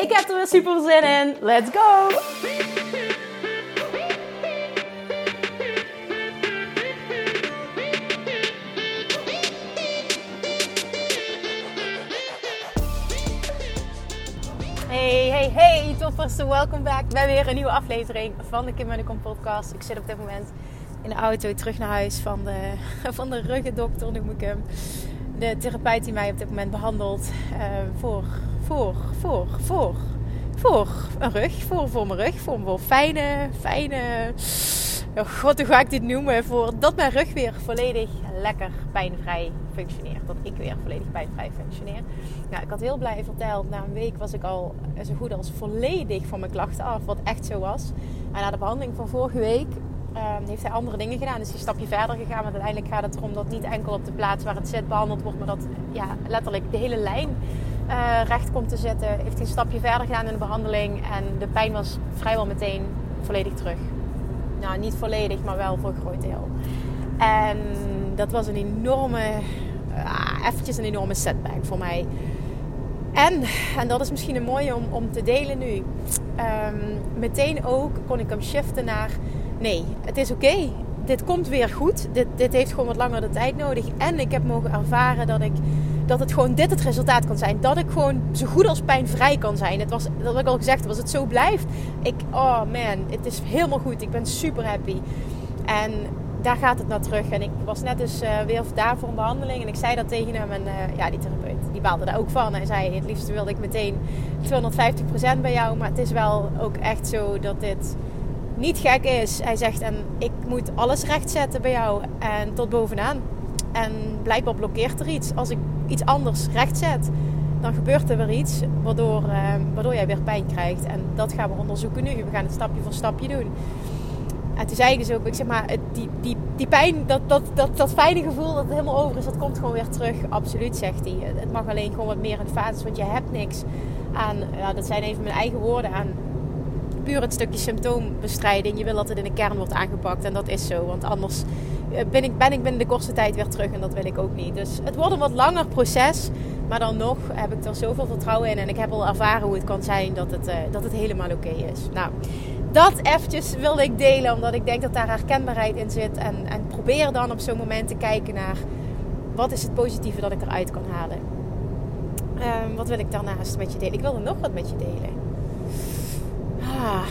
Ik heb er weer super zin in. Let's go! Hey, hey, hey, toppers, welkom back bij weer een nieuwe aflevering van de Kim en de Kom podcast. Ik zit op dit moment in de auto terug naar huis van de, van de ruggendokter, noem ik hem. De therapeut die mij op dit moment behandelt uh, voor, voor, voor, voor, voor een rug, voor, voor mijn rug, voor, voor fijne, fijne, oh god, hoe ga ik dit noemen? Voor dat mijn rug weer volledig lekker pijnvrij functioneert. Dat ik weer volledig pijnvrij functioneer. Nou, ik had heel blij verteld, na een week was ik al zo goed als volledig van mijn klachten af, wat echt zo was. En na de behandeling van vorige week um, heeft hij andere dingen gedaan. Dus hij is een stapje verder gegaan. Maar uiteindelijk gaat het erom dat niet enkel op de plaats waar het zit behandeld wordt, maar dat ja, letterlijk de hele lijn uh, recht komt te zitten. Heeft hij een stapje verder gedaan in de behandeling. En de pijn was vrijwel meteen volledig terug. Nou, niet volledig, maar wel voor een groot deel. En dat was een enorme, uh, eventjes een enorme setback voor mij. En, en dat is misschien een mooie om, om te delen nu. Um, meteen ook kon ik hem shiften naar nee, het is oké. Dit komt weer goed. Dit, dit heeft gewoon wat langer de tijd nodig. En ik heb mogen ervaren dat, ik, dat het gewoon dit het resultaat kan zijn. Dat ik gewoon zo goed als pijnvrij kan zijn. Het was, dat ik al gezegd, als het zo blijft. Ik, oh man, het is helemaal goed. Ik ben super happy. En daar gaat het naar terug. En ik was net dus uh, weer daar voor een behandeling. En ik zei dat tegen hem. En uh, ja, die therapeut, die baalde daar ook van. Hij zei, het liefst wilde ik meteen 250% bij jou. Maar het is wel ook echt zo dat dit niet gek is. Hij zegt, en ik moet alles rechtzetten bij jou en tot bovenaan. En blijkbaar blokkeert er iets. Als ik iets anders rechtzet, dan gebeurt er weer iets waardoor, uh, waardoor jij weer pijn krijgt. En dat gaan we onderzoeken nu. We gaan het stapje voor stapje doen. En toen zei ik dus ook, ik zeg maar, die, die, die pijn, dat, dat, dat, dat fijne gevoel dat het helemaal over is, dat komt gewoon weer terug. Absoluut, zegt hij. Het mag alleen gewoon wat meer in de want je hebt niks aan, ja, dat zijn even mijn eigen woorden, aan puur het stukje symptoombestrijding. Je wil dat het in de kern wordt aangepakt. En dat is zo. Want anders ben ik, ben ik binnen de kortste tijd weer terug. En dat wil ik ook niet. Dus het wordt een wat langer proces. Maar dan nog heb ik er zoveel vertrouwen in. En ik heb al ervaren hoe het kan zijn dat het, uh, dat het helemaal oké is. Nou, dat eventjes wilde ik delen. Omdat ik denk dat daar herkenbaarheid in zit. En, en probeer dan op zo'n moment te kijken naar... Wat is het positieve dat ik eruit kan halen? Um, wat wil ik daarnaast met je delen? Ik wilde nog wat met je delen. Ah,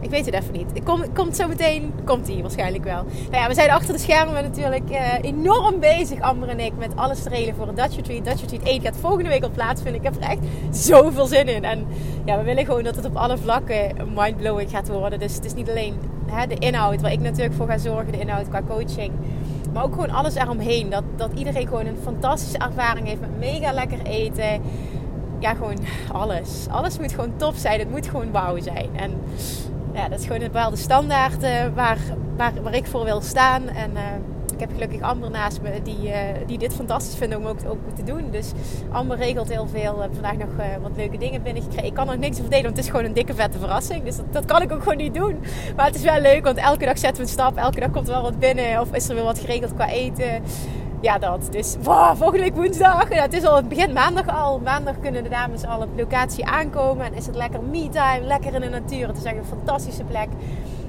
ik weet het even niet. Het komt, komt zo meteen, komt hij waarschijnlijk wel. Nou ja, we zijn achter de schermen natuurlijk uh, enorm bezig, Amber en ik, met alles te regelen voor een Dutch Retreat. Dutch Retreat 1 gaat volgende week al plaatsvinden. Ik heb er echt zoveel zin in. En ja, we willen gewoon dat het op alle vlakken mindblowing gaat worden. Dus het is niet alleen hè, de inhoud waar ik natuurlijk voor ga zorgen, de inhoud qua coaching. Maar ook gewoon alles eromheen. Dat, dat iedereen gewoon een fantastische ervaring heeft met mega lekker eten ja, gewoon alles. Alles moet gewoon top zijn. Het moet gewoon wauw zijn. En ja, dat is gewoon een bepaalde standaard uh, waar, waar, waar ik voor wil staan. En uh, ik heb gelukkig Amber naast me die, uh, die dit fantastisch vindt om ook, ook te doen. Dus Amber regelt heel veel. We vandaag nog wat leuke dingen binnengekregen. Ik kan nog niks verdelen, want het is gewoon een dikke vette verrassing. Dus dat, dat, kan ik ook gewoon niet doen. Maar het is wel leuk, want elke dag zetten we een stap. Elke dag komt er wel wat binnen. Of is er weer wat geregeld qua eten ja, dat. Dus wow, volgende week woensdag. Het is al het begin maandag al. Maandag kunnen de dames al op locatie aankomen. En is het lekker me-time, lekker in de natuur. Het is echt een fantastische plek.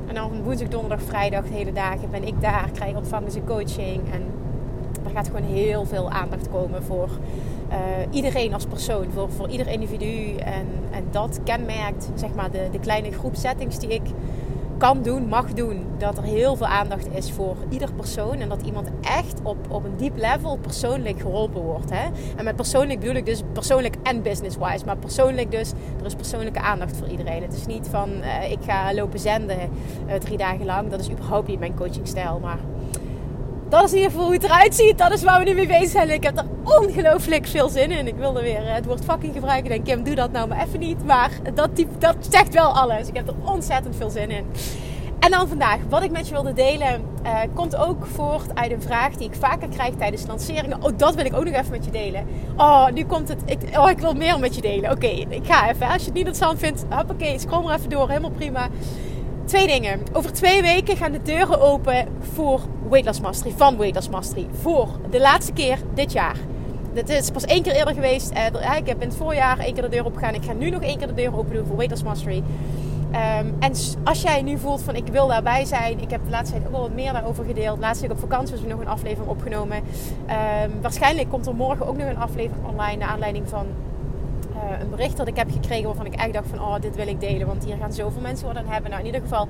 En dan woensdag, donderdag, vrijdag, de hele dagen ben ik daar. Krijg ontvangen ze coaching. En er gaat gewoon heel veel aandacht komen voor uh, iedereen als persoon. Voor, voor ieder individu. En, en dat kenmerkt zeg maar de, de kleine groep settings die ik kan doen, mag doen. Dat er heel veel aandacht is voor ieder persoon. En dat iemand echt op, op een diep level persoonlijk geholpen wordt. Hè? En met persoonlijk bedoel ik dus persoonlijk en business-wise. Maar persoonlijk dus, er is persoonlijke aandacht voor iedereen. Het is niet van uh, ik ga lopen zenden uh, drie dagen lang. Dat is überhaupt niet mijn coachingstijl. Maar dat is in ieder hoe het eruit ziet. Dat is waar we nu mee bezig zijn. Ik heb er ongelooflijk veel zin in. Ik wilde weer het woord fucking gebruiken. Ik denk, Kim, doe dat nou maar even niet. Maar dat, dat zegt wel alles. Ik heb er ontzettend veel zin in. En dan vandaag, wat ik met je wilde delen, uh, komt ook voort uit een vraag die ik vaker krijg tijdens lanceringen. Oh, dat wil ik ook nog even met je delen. Oh, nu komt het. Ik, oh, ik wil meer met je delen. Oké, ik ga even. Als je het niet interessant vindt, hoppakee, scroll maar even door. Helemaal prima. Twee dingen. Over twee weken gaan de deuren open voor Weight Loss Mastery, van Weight Loss Mastery. Voor de laatste keer dit jaar. Dit is pas één keer eerder geweest. Uh, ik heb in het voorjaar één keer de deur opgegaan. Ik ga nu nog één keer de deur open doen voor Weight Loss Mastery. Ehm, en als jij nu voelt van ik wil daarbij zijn, ik heb de laatste tijd ook wel wat meer daarover gedeeld. Laatst week op vakantie er nog een aflevering opgenomen. Um, waarschijnlijk komt er morgen ook nog een aflevering online naar aanleiding van uh, een bericht dat ik heb gekregen waarvan ik echt dacht van oh dit wil ik delen, want hier gaan zoveel mensen wat aan hebben. Nou in ieder geval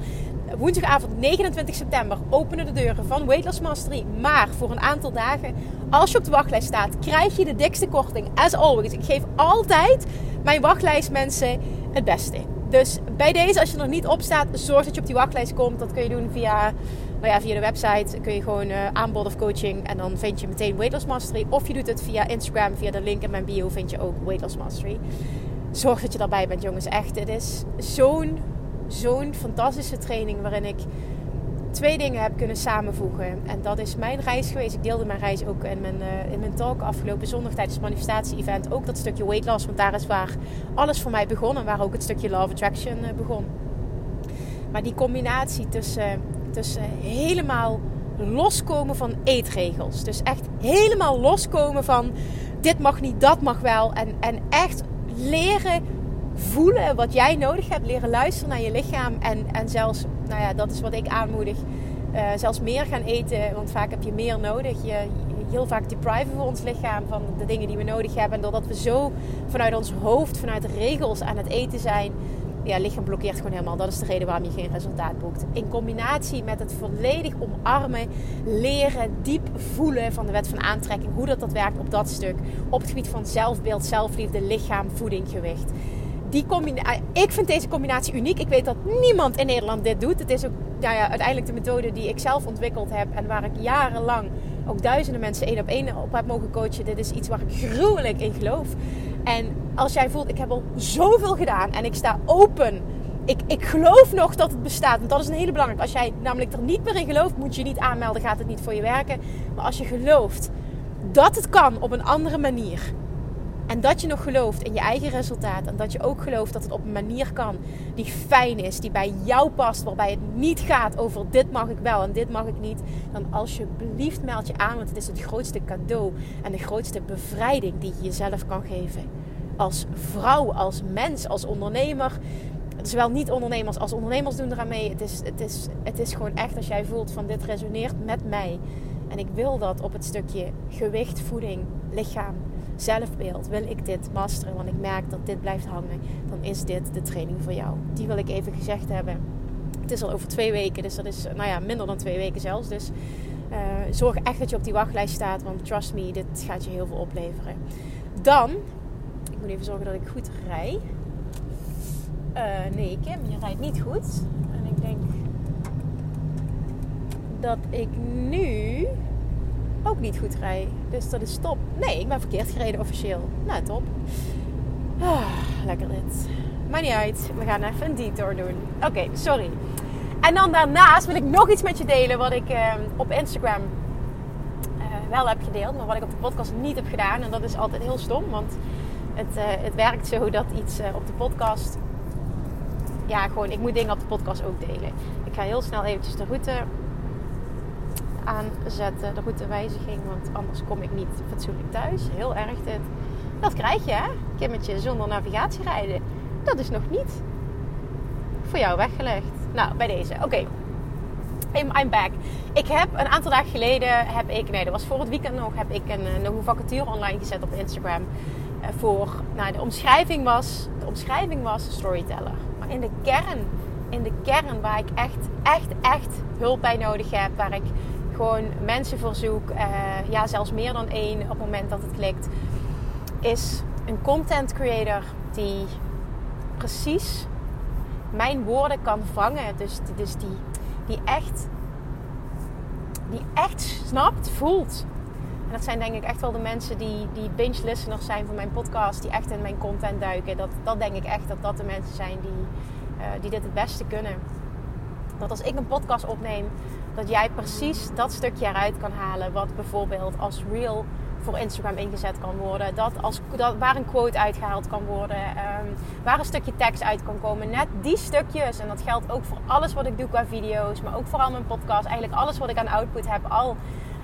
woensdagavond 29 september openen de deuren van Weight Loss Mastery. Maar voor een aantal dagen, als je op de wachtlijst staat, krijg je de dikste korting. As always, ik geef altijd mijn wachtlijstmensen het beste. Dus bij deze, als je er niet op staat, zorg dat je op die wachtlijst komt. Dat kun je doen via, nou ja, via de website. Kun je gewoon uh, aanbod of coaching. En dan vind je meteen Weight Loss Mastery. Of je doet het via Instagram, via de link in mijn bio vind je ook Weight Loss Mastery. Zorg dat je daarbij bent, jongens. Echt, het is zo'n, zo'n fantastische training waarin ik twee dingen heb kunnen samenvoegen. En dat is mijn reis geweest. Ik deelde mijn reis ook in mijn, uh, in mijn talk afgelopen zondag tijdens het manifestatie-event. Ook dat stukje weight loss, want daar is waar alles voor mij begon. En waar ook het stukje love attraction uh, begon. Maar die combinatie tussen, tussen helemaal loskomen van eetregels. Dus echt helemaal loskomen van dit mag niet, dat mag wel. En, en echt leren voelen wat jij nodig hebt. Leren luisteren naar je lichaam. En, en zelfs, nou ja, dat is wat ik aanmoedig. Uh, zelfs meer gaan eten. Want vaak heb je meer nodig. Je, heel vaak depriven voor ons lichaam van de dingen die we nodig hebben. En doordat we zo vanuit ons hoofd, vanuit de regels aan het eten zijn. Ja, lichaam blokkeert gewoon helemaal. Dat is de reden waarom je geen resultaat boekt. In combinatie met het volledig omarmen, leren, diep voelen van de wet van aantrekking. Hoe dat, dat werkt op dat stuk. Op het gebied van zelfbeeld, zelfliefde, lichaam, voeding, gewicht die ah, ik vind deze combinatie uniek. Ik weet dat niemand in Nederland dit doet. Het is ook nou ja, uiteindelijk de methode die ik zelf ontwikkeld heb en waar ik jarenlang ook duizenden mensen één op één op heb mogen coachen. Dit is iets waar ik gruwelijk in geloof. En als jij voelt, ik heb al zoveel gedaan en ik sta open. Ik, ik geloof nog dat het bestaat. Want dat is een hele belangrijke. Als jij namelijk er niet meer in gelooft, moet je niet aanmelden, gaat het niet voor je werken. Maar als je gelooft dat het kan op een andere manier en dat je nog gelooft in je eigen resultaat. En dat je ook gelooft dat het op een manier kan die fijn is, die bij jou past. Waarbij het niet gaat over dit mag ik wel en dit mag ik niet. Dan alsjeblieft meld je aan, want het is het grootste cadeau en de grootste bevrijding die je jezelf kan geven. Als vrouw, als mens, als ondernemer. Zowel niet-ondernemers als ondernemers doen eraan mee. Het is, het, is, het is gewoon echt als jij voelt van dit resoneert met mij. En ik wil dat op het stukje gewicht, voeding, lichaam zelfbeeld, wil ik dit masteren, want ik merk dat dit blijft hangen, dan is dit de training voor jou. Die wil ik even gezegd hebben. Het is al over twee weken, dus dat is nou ja, minder dan twee weken zelfs. Dus uh, zorg echt dat je op die wachtlijst staat, want trust me, dit gaat je heel veel opleveren. Dan, moet even zorgen dat ik goed rij. Uh, nee, Kim, je rijdt niet goed. En ik denk dat ik nu ook niet goed rij. Dus dat is top. Nee, ik ben verkeerd gereden officieel. Nou, top. Ah, lekker dit. Maar niet uit. We gaan even een detour doen. Oké, sorry. En dan daarnaast wil ik nog iets met je delen wat ik uh, op Instagram uh, wel heb gedeeld, maar wat ik op de podcast niet heb gedaan. En dat is altijd heel stom, want het, uh, het werkt zo dat iets op de podcast. Ja, gewoon, ik moet dingen op de podcast ook delen. Ik ga heel snel eventjes de route aanzetten, de routewijziging, want anders kom ik niet fatsoenlijk thuis. Heel erg dit. Dat krijg je, hè? Kimmetje zonder navigatie rijden. Dat is nog niet voor jou weggelegd. Nou, bij deze. Oké. Okay. I'm back. Ik heb een aantal dagen geleden, heb ik, nee, dat was voor het weekend nog, heb ik een, eh, een vacature online gezet op Instagram. Eh, voor, nou, de omschrijving was, de omschrijving was storyteller. Maar in de kern, in de kern waar ik echt, echt, echt hulp bij nodig heb, waar ik gewoon mensen verzoek, uh, ja, zelfs meer dan één op het moment dat het klikt, is een content creator die precies mijn woorden kan vangen. Dus, dus die, die echt die echt snapt, voelt. En dat zijn denk ik echt wel de mensen die, die binge listeners zijn van mijn podcast, die echt in mijn content duiken. Dat, dat denk ik echt dat dat de mensen zijn die, uh, die dit het beste kunnen. Dat als ik een podcast opneem, dat jij precies dat stukje eruit kan halen. Wat bijvoorbeeld als reel voor Instagram ingezet kan worden. Dat als, dat, waar een quote uitgehaald kan worden. Um, waar een stukje tekst uit kan komen. Net die stukjes. En dat geldt ook voor alles wat ik doe qua video's. Maar ook vooral mijn podcast. Eigenlijk alles wat ik aan output heb. Al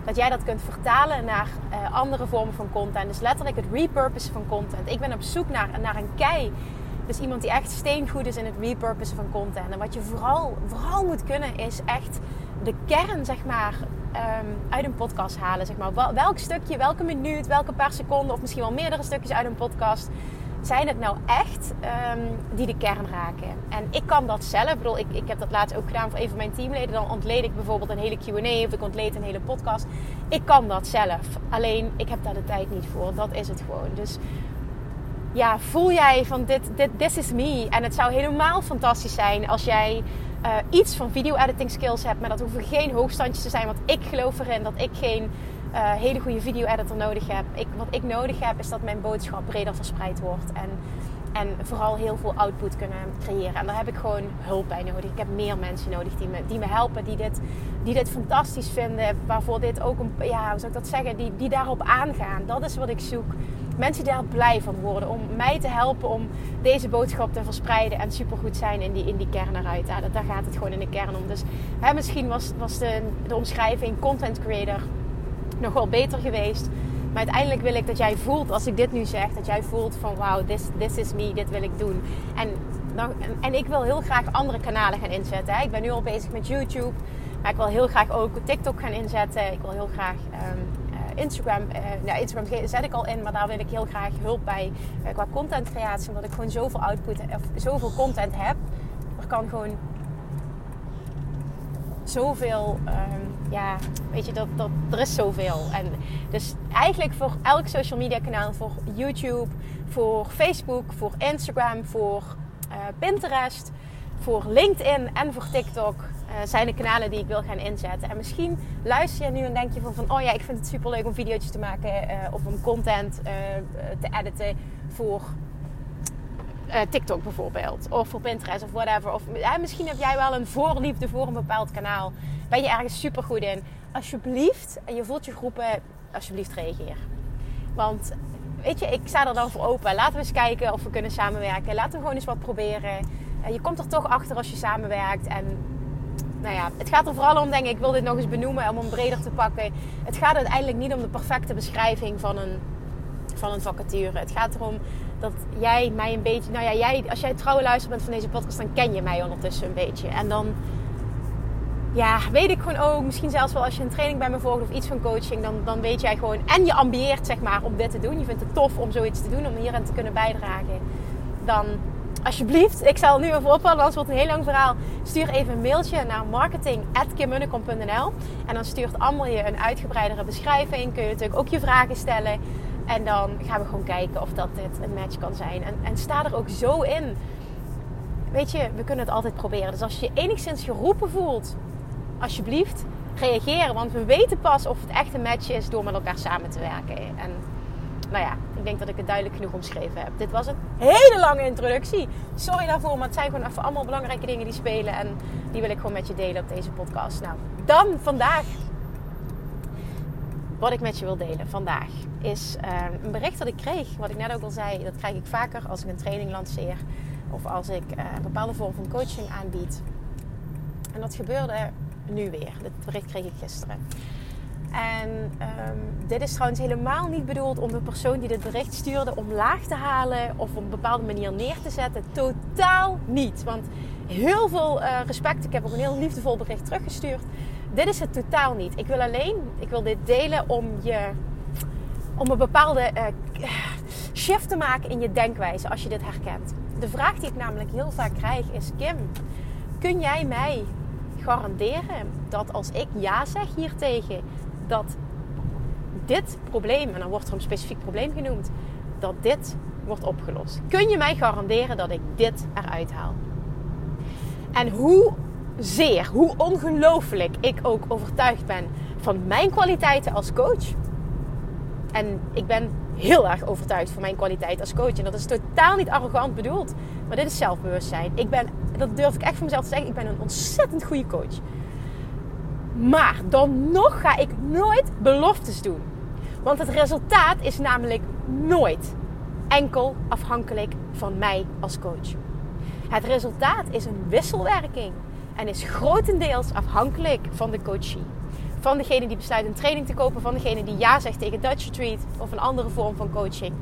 dat jij dat kunt vertalen naar uh, andere vormen van content. Dus letterlijk het repurposen van content. Ik ben op zoek naar, naar een kei. Dus iemand die echt steengoed is in het repurposen van content. En wat je vooral, vooral moet kunnen is echt de kern, zeg maar, um, uit een podcast halen. Zeg maar. Welk stukje, welke minuut, welke paar seconden of misschien wel meerdere stukjes uit een podcast zijn het nou echt um, die de kern raken? En ik kan dat zelf. Ik bedoel, ik, ik heb dat laatst ook gedaan voor een van mijn teamleden. Dan ontleed ik bijvoorbeeld een hele Q&A of ik ontleed een hele podcast. Ik kan dat zelf. Alleen, ik heb daar de tijd niet voor. Dat is het gewoon. Dus ja, voel jij van dit, dit this is me. En het zou helemaal fantastisch zijn als jij uh, iets van video-editing skills hebt. Maar dat hoeven geen hoogstandjes te zijn. Want ik geloof erin dat ik geen uh, hele goede video-editor nodig heb. Ik, wat ik nodig heb is dat mijn boodschap breder verspreid wordt. En, en vooral heel veel output kunnen creëren. En daar heb ik gewoon hulp bij nodig. Ik heb meer mensen nodig die me, die me helpen. Die dit, die dit fantastisch vinden. Waarvoor dit ook een, ja, hoe zou ik dat zeggen? Die, die daarop aangaan. Dat is wat ik zoek mensen die daar blij van worden. Om mij te helpen om deze boodschap te verspreiden en supergoed zijn in die, in die kern eruit. Ja, daar gaat het gewoon in de kern om. Dus hè, misschien was, was de, de omschrijving content creator nog wel beter geweest. Maar uiteindelijk wil ik dat jij voelt, als ik dit nu zeg, dat jij voelt van wauw, this, this is me, dit wil ik doen. En, dan, en ik wil heel graag andere kanalen gaan inzetten. Ik ben nu al bezig met YouTube, maar ik wil heel graag ook TikTok gaan inzetten. Ik wil heel graag um, Instagram, uh, nou, Instagram zet ik al in, maar daar wil ik heel graag hulp bij uh, qua contentcreatie. Omdat ik gewoon zoveel output of zoveel content heb. Er kan gewoon zoveel, um, ja, weet je, dat, dat, er is zoveel. En dus eigenlijk voor elk social media kanaal, voor YouTube, voor Facebook, voor Instagram, voor uh, Pinterest, voor LinkedIn en voor TikTok uh, zijn de kanalen die ik wil gaan inzetten. En misschien luister je nu en denk je van, oh ja, ik vind het super leuk om video's te maken uh, of om content te editen voor TikTok bijvoorbeeld. Of voor Pinterest of whatever. Of misschien heb jij wel een voorliefde voor een bepaald kanaal. Ben je ergens super goed in. Alsjeblieft, en je voelt je groepen, alsjeblieft reageer. Want weet je, ik sta er dan voor open. Laten we eens kijken of we kunnen samenwerken. Laten we gewoon eens wat proberen. je komt er toch achter als je samenwerkt. En nou ja, het gaat er vooral om, denk ik, ik wil dit nog eens benoemen om hem breder te pakken. Het gaat uiteindelijk niet om de perfecte beschrijving van een, van een vacature. Het gaat erom dat jij mij een beetje, nou ja, jij, als jij trouwe luister bent van deze podcast, dan ken je mij ondertussen een beetje. En dan, ja, weet ik gewoon ook, misschien zelfs wel als je een training bij me volgt of iets van coaching, dan, dan weet jij gewoon, en je ambieert zeg maar om dit te doen. Je vindt het tof om zoiets te doen, om hierin te kunnen bijdragen. Dan alsjeblieft, ik zal nu even ophouden, anders wordt het een heel lang verhaal. Stuur even een mailtje naar marketing.kimmunnekom.nl En dan stuurt allemaal je een uitgebreidere beschrijving. Kun je natuurlijk ook je vragen stellen. En dan gaan we gewoon kijken of dat dit een match kan zijn. En, en sta er ook zo in. Weet je, we kunnen het altijd proberen. Dus als je je enigszins geroepen voelt, alsjeblieft, reageer. Want we weten pas of het echt een match is door met elkaar samen te werken. En nou ja, ik denk dat ik het duidelijk genoeg omschreven heb. Dit was een hele lange introductie. Sorry daarvoor, maar het zijn gewoon even allemaal belangrijke dingen die spelen. En die wil ik gewoon met je delen op deze podcast. Nou, dan vandaag. Wat ik met je wil delen vandaag is uh, een bericht dat ik kreeg. Wat ik net ook al zei, dat krijg ik vaker als ik een training lanceer. Of als ik uh, een bepaalde vorm van coaching aanbied. En dat gebeurde nu weer. Dit bericht kreeg ik gisteren. En um, dit is trouwens helemaal niet bedoeld om de persoon die dit bericht stuurde omlaag te halen of op een bepaalde manier neer te zetten. Totaal niet. Want heel veel uh, respect. Ik heb ook een heel liefdevol bericht teruggestuurd. Dit is het totaal niet. Ik wil alleen, ik wil dit delen om je, om een bepaalde uh, shift te maken in je denkwijze als je dit herkent. De vraag die ik namelijk heel vaak krijg is: Kim, kun jij mij garanderen dat als ik ja zeg hiertegen, dat dit probleem, en dan wordt er een specifiek probleem genoemd, dat dit wordt opgelost. Kun je mij garanderen dat ik dit eruit haal? En hoe zeer, hoe ongelooflijk ik ook overtuigd ben van mijn kwaliteiten als coach. En ik ben heel erg overtuigd van mijn kwaliteit als coach. En dat is totaal niet arrogant bedoeld. Maar dit is zelfbewustzijn. Ik ben, dat durf ik echt van mezelf te zeggen, ik ben een ontzettend goede coach. Maar dan nog ga ik nooit beloftes doen. Want het resultaat is namelijk nooit enkel afhankelijk van mij als coach. Het resultaat is een wisselwerking en is grotendeels afhankelijk van de coachie. Van degene die besluit een training te kopen, van degene die ja zegt tegen Dutch Retreat of een andere vorm van coaching.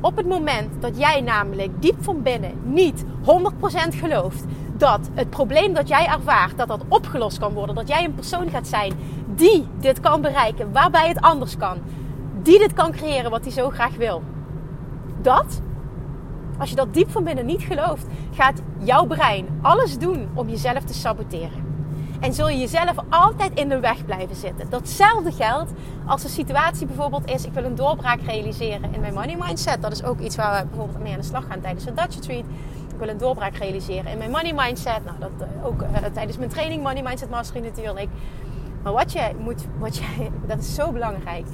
Op het moment dat jij namelijk diep van binnen niet 100% gelooft dat het probleem dat jij ervaart, dat dat opgelost kan worden, dat jij een persoon gaat zijn die dit kan bereiken, waarbij het anders kan, die dit kan creëren wat hij zo graag wil. Dat, als je dat diep van binnen niet gelooft, gaat jouw brein alles doen om jezelf te saboteren. En zul je jezelf altijd in de weg blijven zitten. Datzelfde geldt als de situatie bijvoorbeeld is: ik wil een doorbraak realiseren in mijn money mindset. Dat is ook iets waar we bijvoorbeeld mee aan de slag gaan tijdens de Dutch Retreat. Ik wil een doorbraak realiseren in mijn money mindset. Nou, dat uh, ook uh, tijdens mijn training Money Mindset Mastery natuurlijk. Maar wat je moet, wat je, dat is zo belangrijk.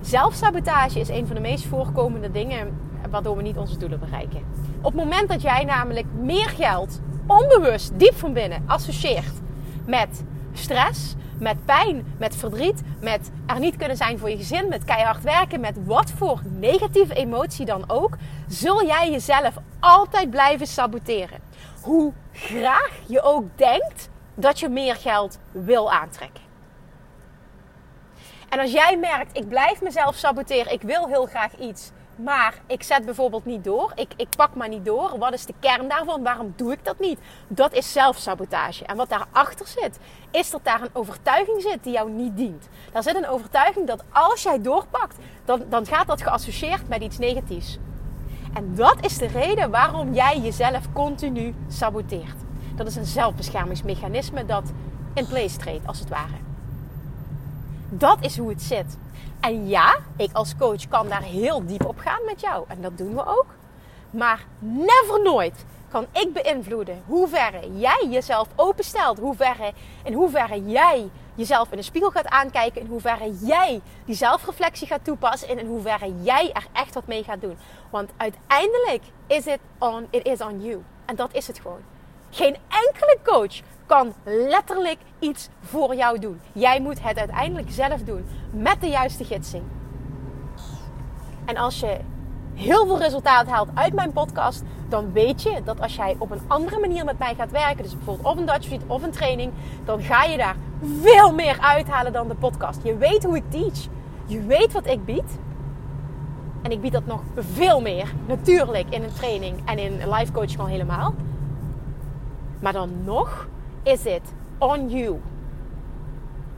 Zelfsabotage is een van de meest voorkomende dingen waardoor we niet onze doelen bereiken. Op het moment dat jij namelijk meer geld onbewust diep van binnen associeert met stress, met pijn, met verdriet, met er niet kunnen zijn voor je gezin, met keihard werken, met wat voor negatieve emotie dan ook, zul jij jezelf altijd blijven saboteren. Hoe graag je ook denkt dat je meer geld wil aantrekken. En als jij merkt, ik blijf mezelf saboteren, ik wil heel graag iets, maar ik zet bijvoorbeeld niet door, ik, ik pak maar niet door. Wat is de kern daarvan? Waarom doe ik dat niet? Dat is zelfsabotage. En wat daarachter zit, is dat daar een overtuiging zit die jou niet dient. Daar zit een overtuiging dat als jij doorpakt, dan, dan gaat dat geassocieerd met iets negatiefs. En dat is de reden waarom jij jezelf continu saboteert. Dat is een zelfbeschermingsmechanisme dat in place treedt, als het ware. Dat is hoe het zit. En ja, ik als coach kan daar heel diep op gaan met jou. En dat doen we ook. Maar never nooit kan ik beïnvloeden hoe verre jij jezelf openstelt. Hoe verre, in hoeverre jij jezelf in de spiegel gaat aankijken. In hoeverre jij die zelfreflectie gaat toepassen. En in hoeverre jij er echt wat mee gaat doen. Want uiteindelijk is it on, it is on you. En dat is het gewoon. Geen enkele coach kan letterlijk iets voor jou doen. Jij moet het uiteindelijk zelf doen met de juiste gidsing. En als je heel veel resultaat haalt uit mijn podcast, dan weet je dat als jij op een andere manier met mij gaat werken, dus bijvoorbeeld of een Dutch Street of een training, dan ga je daar veel meer uithalen dan de podcast. Je weet hoe ik teach. Je weet wat ik bied. En ik bied dat nog veel meer, natuurlijk, in een training en in life coaching al helemaal. Maar dan nog is het on you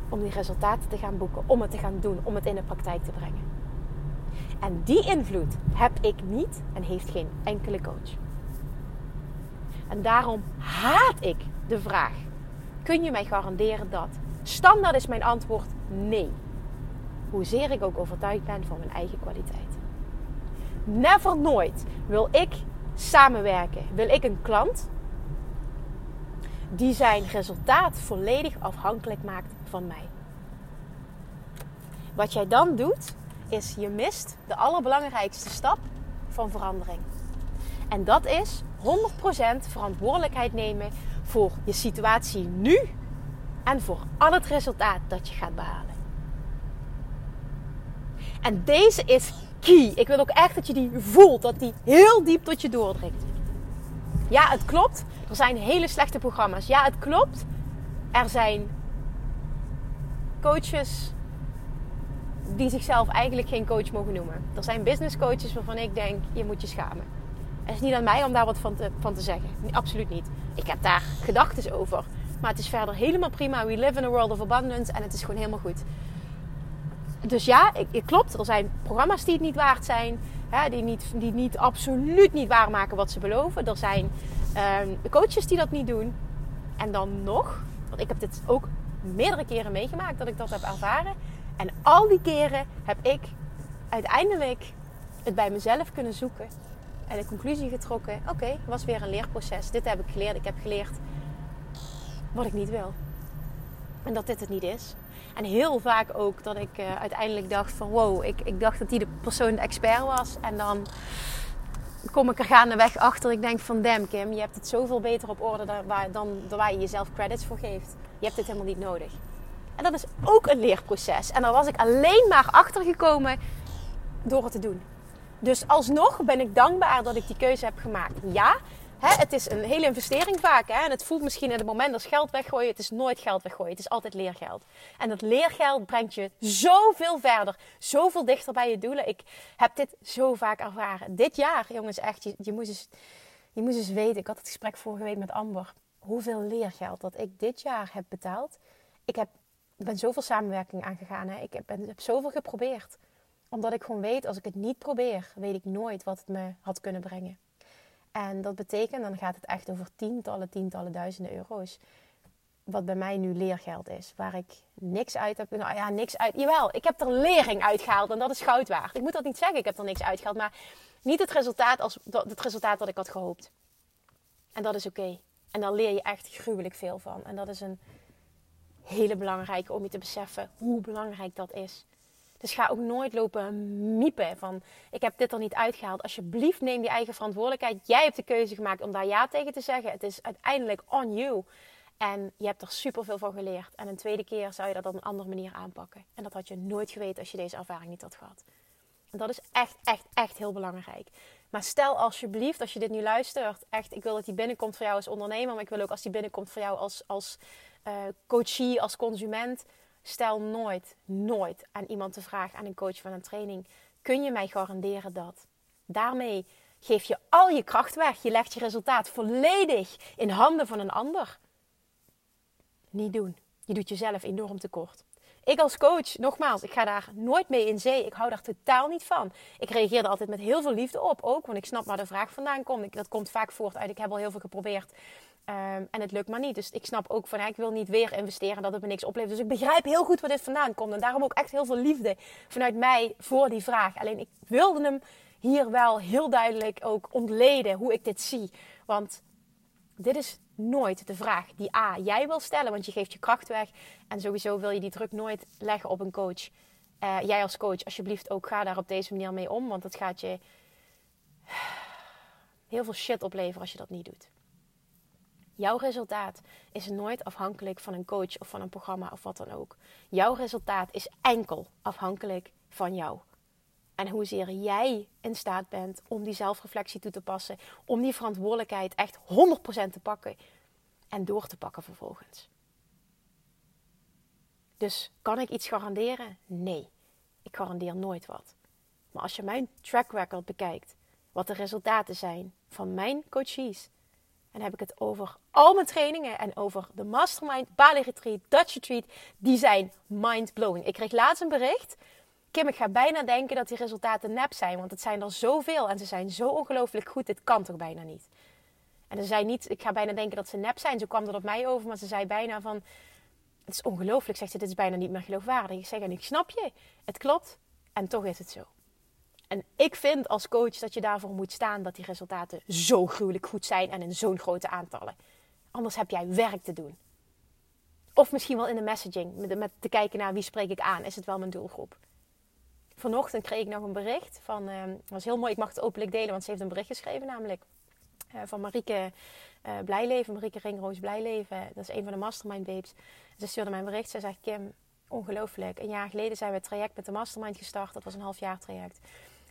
om die resultaten te gaan boeken, om het te gaan doen, om het in de praktijk te brengen. En die invloed heb ik niet en heeft geen enkele coach. En daarom haat ik de vraag: kun je mij garanderen dat? Standaard is mijn antwoord nee. Hoezeer ik ook overtuigd ben van mijn eigen kwaliteit. Never nooit wil ik samenwerken. Wil ik een klant die zijn resultaat volledig afhankelijk maakt van mij. Wat jij dan doet, is je mist de allerbelangrijkste stap van verandering. En dat is 100% verantwoordelijkheid nemen voor je situatie nu en voor al het resultaat dat je gaat behalen. En deze is key. Ik wil ook echt dat je die voelt, dat die heel diep tot je doordringt. Ja, het klopt. Er zijn hele slechte programma's. Ja, het klopt. Er zijn coaches die zichzelf eigenlijk geen coach mogen noemen. Er zijn business coaches waarvan ik denk, je moet je schamen. Het is niet aan mij om daar wat van te, van te zeggen. absoluut niet. Ik heb daar gedachten over. Maar het is verder helemaal prima. We live in a world of abundance. En het is gewoon helemaal goed. Dus ja, het klopt. Er zijn programma's die het niet waard zijn. Die, niet, die niet absoluut niet waarmaken wat ze beloven. Er zijn uh, coaches die dat niet doen. En dan nog, want ik heb dit ook meerdere keren meegemaakt dat ik dat heb ervaren. En al die keren heb ik uiteindelijk het bij mezelf kunnen zoeken. En de conclusie getrokken: oké, okay, was weer een leerproces. Dit heb ik geleerd. Ik heb geleerd wat ik niet wil. En dat dit het niet is. En heel vaak ook dat ik uh, uiteindelijk dacht van wow, ik, ik dacht dat die de persoon de expert was. En dan kom ik er gaandeweg achter. Ik denk van damn Kim, je hebt het zoveel beter op orde dan waar, dan, dan waar je jezelf credits voor geeft. Je hebt dit helemaal niet nodig. En dat is ook een leerproces. En daar was ik alleen maar achter gekomen door het te doen. Dus alsnog ben ik dankbaar dat ik die keuze heb gemaakt. Ja, hè, het is een hele investering vaak. Hè, en het voelt misschien in het moment als geld weggooien. Het is nooit geld weggooien. Het is altijd leergeld. En dat leergeld brengt je zoveel verder. Zoveel dichter bij je doelen. Ik heb dit zo vaak ervaren. Dit jaar, jongens, echt. Je, je, moest, eens, je moest eens weten. Ik had het gesprek vorige week met Amber. Hoeveel leergeld dat ik dit jaar heb betaald. Ik heb, ben zoveel samenwerking aangegaan. Hè. Ik heb, ben, heb zoveel geprobeerd omdat ik gewoon weet, als ik het niet probeer, weet ik nooit wat het me had kunnen brengen. En dat betekent, dan gaat het echt over tientallen, tientallen duizenden euro's. Wat bij mij nu leergeld is. Waar ik niks uit heb. Nou ja, niks uit. Jawel, ik heb er lering uitgehaald en dat is goud waard. Ik moet dat niet zeggen, ik heb er niks uitgehaald. Maar niet het resultaat als het resultaat dat ik had gehoopt. En dat is oké. En daar leer je echt gruwelijk veel van. En dat is een hele belangrijke om je te beseffen hoe belangrijk dat is. Dus ga ook nooit lopen miepen van ik heb dit er niet uitgehaald. Alsjeblieft neem je eigen verantwoordelijkheid. Jij hebt de keuze gemaakt om daar ja tegen te zeggen. Het is uiteindelijk on you. En je hebt er superveel van geleerd. En een tweede keer zou je dat op een andere manier aanpakken. En dat had je nooit geweten als je deze ervaring niet had gehad. En dat is echt, echt, echt heel belangrijk. Maar stel alsjeblieft, als je dit nu luistert, echt, ik wil dat die binnenkomt voor jou als ondernemer, maar ik wil ook als die binnenkomt voor jou als, als uh, coachie, als consument Stel nooit, nooit aan iemand de vraag, aan een coach van een training: kun je mij garanderen dat? Daarmee geef je al je kracht weg. Je legt je resultaat volledig in handen van een ander. Niet doen. Je doet jezelf enorm tekort. Ik als coach, nogmaals, ik ga daar nooit mee in zee. Ik hou daar totaal niet van. Ik reageer er altijd met heel veel liefde op ook, want ik snap waar de vraag vandaan komt. Dat komt vaak voort uit, ik heb al heel veel geprobeerd Ehm, en het lukt maar niet. Dus ik snap ook van, ik wil niet weer investeren dat het me niks oplevert. Dus ik begrijp heel goed waar dit vandaan komt. En daarom ook echt heel veel liefde vanuit mij voor die vraag. Alleen ik wilde hem hier wel heel duidelijk ook ontleden hoe ik dit zie. Want dit is nooit de vraag die A, jij wil stellen, want je geeft je kracht weg. En sowieso wil je die druk nooit leggen op een coach. Uh, jij als coach, alsjeblieft ook ga daar op deze manier mee om. Want het gaat je heel veel shit opleveren als je dat niet doet. Jouw resultaat is nooit afhankelijk van een coach of van een programma of wat dan ook. Jouw resultaat is enkel afhankelijk van jou. En hoezeer jij in staat bent om die zelfreflectie toe te passen, om die verantwoordelijkheid echt 100% te pakken en door te pakken vervolgens. Dus kan ik iets garanderen? Nee, ik garandeer nooit wat. Maar als je mijn track record bekijkt, wat de resultaten zijn van mijn coaches, en heb ik het over al mijn trainingen en over de Mastermind, Bali Retreat, Dutch Retreat. Die zijn mind-blowing. Ik kreeg laatst een bericht. Kim, ik ga bijna denken dat die resultaten nep zijn. Want het zijn er zoveel en ze zijn zo ongelooflijk goed. Dit kan toch bijna niet? En ze zei niet, ik ga bijna denken dat ze nep zijn. Zo kwam dat op mij over. Maar ze zei bijna van, het is ongelooflijk. Zegt ze, dit is bijna niet meer geloofwaardig. Ik zeg, en ik snap je. Het klopt. En toch is het zo. En ik vind als coach dat je daarvoor moet staan dat die resultaten zo gruwelijk goed zijn en in zo'n grote aantallen. Anders heb jij werk te doen. Of misschien wel in de messaging, met, met te kijken naar wie spreek ik aan. Is het wel mijn doelgroep? Vanochtend kreeg ik nog een bericht van, uh, was heel mooi, ik mag het openlijk delen, want ze heeft een bericht geschreven namelijk. Uh, van Marieke uh, Blijleven, Marieke Ringroos Blijleven. Dat is een van de mastermind babes. Ze stuurde mij een bericht, ze zegt Kim, ongelooflijk. Een jaar geleden zijn we het traject met de mastermind gestart. Dat was een half jaar traject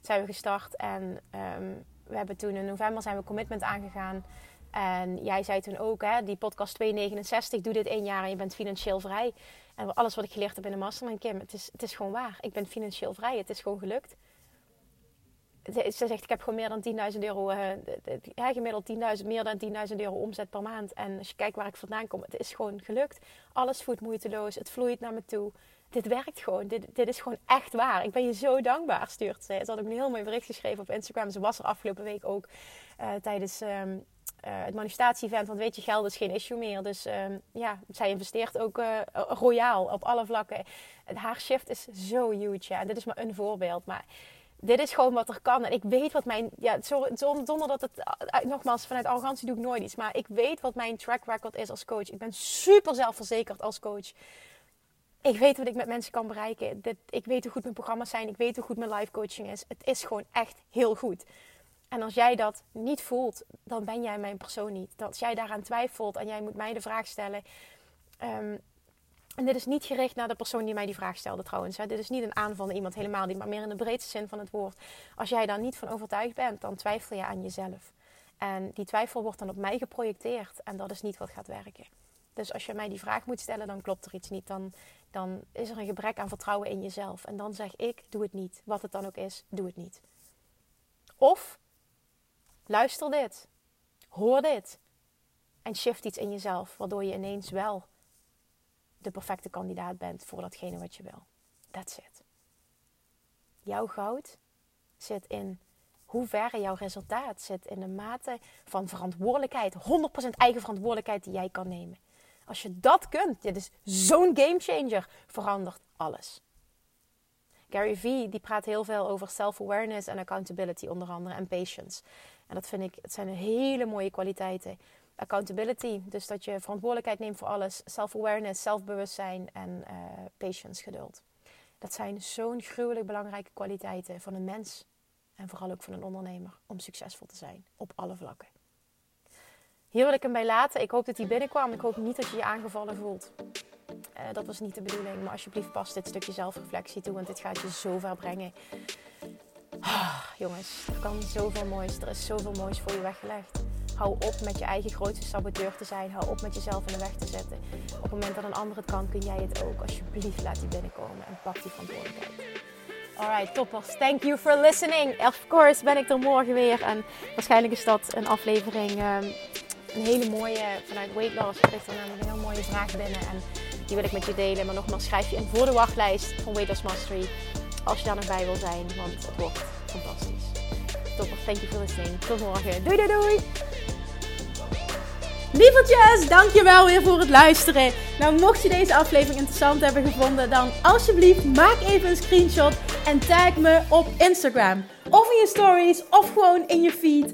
zijn we gestart. En ehm, we hebben toen in november zijn we commitment aangegaan. En jij zei toen ook, hè, die podcast 269, doe dit één jaar en je bent financieel vrij. En alles wat ik geleerd heb in de mastermind, Kim, het is, het is gewoon waar. Ik ben financieel vrij. Het is gewoon gelukt. Ze zegt, ik heb gewoon meer dan 10.000 euro, ja, gemiddeld 10.000, meer dan 10.000 euro omzet per maand. En als je kijkt waar ik vandaan kom, het is gewoon gelukt. Alles voelt moeiteloos, het vloeit naar me toe dit werkt gewoon. Dit, dit is gewoon echt waar. Ik ben je zo dankbaar, stuurt ze. Ze had ook een heel mooi bericht geschreven op Instagram. Ze was er afgelopen week ook uh, tijdens um, uh, het manifestatie-event. Want weet je, geld is geen issue meer. Dus um, ja, zij investeert ook uh, royaal op alle vlakken. Haar shift is zo huge. Ja. En dit is maar een voorbeeld. Maar dit is gewoon wat er kan. En ik weet wat mijn. Ja, zonder dat het. Nogmaals, vanuit arrogantie doe ik nooit iets. Maar ik weet wat mijn track record is als coach. Ik ben super zelfverzekerd als coach. Ik weet wat ik met mensen kan bereiken. Ik weet hoe goed mijn programma's zijn. Ik weet hoe goed mijn live coaching is. Het is gewoon echt heel goed. En als jij dat niet voelt, dan ben jij mijn persoon niet. Als jij daaraan twijfelt en jij moet mij de vraag stellen. Ehm, en dit is niet gericht naar de persoon die mij die vraag stelde trouwens. Hè. Dit is niet een aanval naar iemand helemaal niet, maar meer in de breedste zin van het woord. Als jij daar niet van overtuigd bent, dan twijfel je aan jezelf. En die twijfel wordt dan op mij geprojecteerd en dat is niet wat gaat werken. Dus als je mij die vraag moet stellen, dan klopt er iets niet. Dan, dan is er een gebrek aan vertrouwen in jezelf. En dan zeg ik, doe het niet. Wat het dan ook is, doe het niet. Of luister dit. Hoor dit. En shift iets in jezelf, waardoor je ineens wel de perfecte kandidaat bent voor datgene wat je wil. That's it. Jouw goud zit in hoe jouw resultaat zit in de mate van verantwoordelijkheid, 100% eigen verantwoordelijkheid die jij kan nemen. Als je dat kunt, dit is zo'n gamechanger, verandert alles. Gary Vee die praat heel veel over self-awareness en accountability onder andere en patience. En dat vind ik, het zijn hele mooie kwaliteiten accountability. Dus dat je verantwoordelijkheid neemt voor alles. Self-awareness, zelfbewustzijn en uh, patience, geduld. Dat zijn zo'n gruwelijk belangrijke kwaliteiten van een mens. En vooral ook van een ondernemer om succesvol te zijn op alle vlakken. Hier wil ik hem bij laten. Ik hoop dat hij binnenkwam. Ik hoop niet dat je je aangevallen voelt. Uh, dat was niet de bedoeling. Maar alsjeblieft pas dit stukje zelfreflectie toe. Want dit gaat je zo ver brengen. Ah, jongens, er kan zoveel moois. Er is zoveel moois voor je weggelegd. Hou op met je eigen grootste saboteur te zijn. Hou op met jezelf in de weg te zetten. Op het moment dat een ander het kan, kun jij het ook. Alsjeblieft, laat die binnenkomen en pak die verantwoordelijkheid. Alright, toppers. Thank you for listening. Of course ben ik er morgen weer. En waarschijnlijk is dat een aflevering, um, een hele mooie, vanuit Weight Loss krijg er namelijk een heel mooie vraag binnen. En die wil ik met je delen. Maar nogmaals, schrijf je in voor de wachtlijst van Weight Loss Mastery. Als je daar nog bij wil zijn, want het wordt fantastisch. Toppers, thank you for listening. Tot morgen. Doei doei doei! Lievertjes, dankjewel weer voor het luisteren. Nou, mocht je deze aflevering interessant hebben gevonden, dan alsjeblieft maak even een screenshot en tag me op Instagram. Of in je stories, of gewoon in je feed.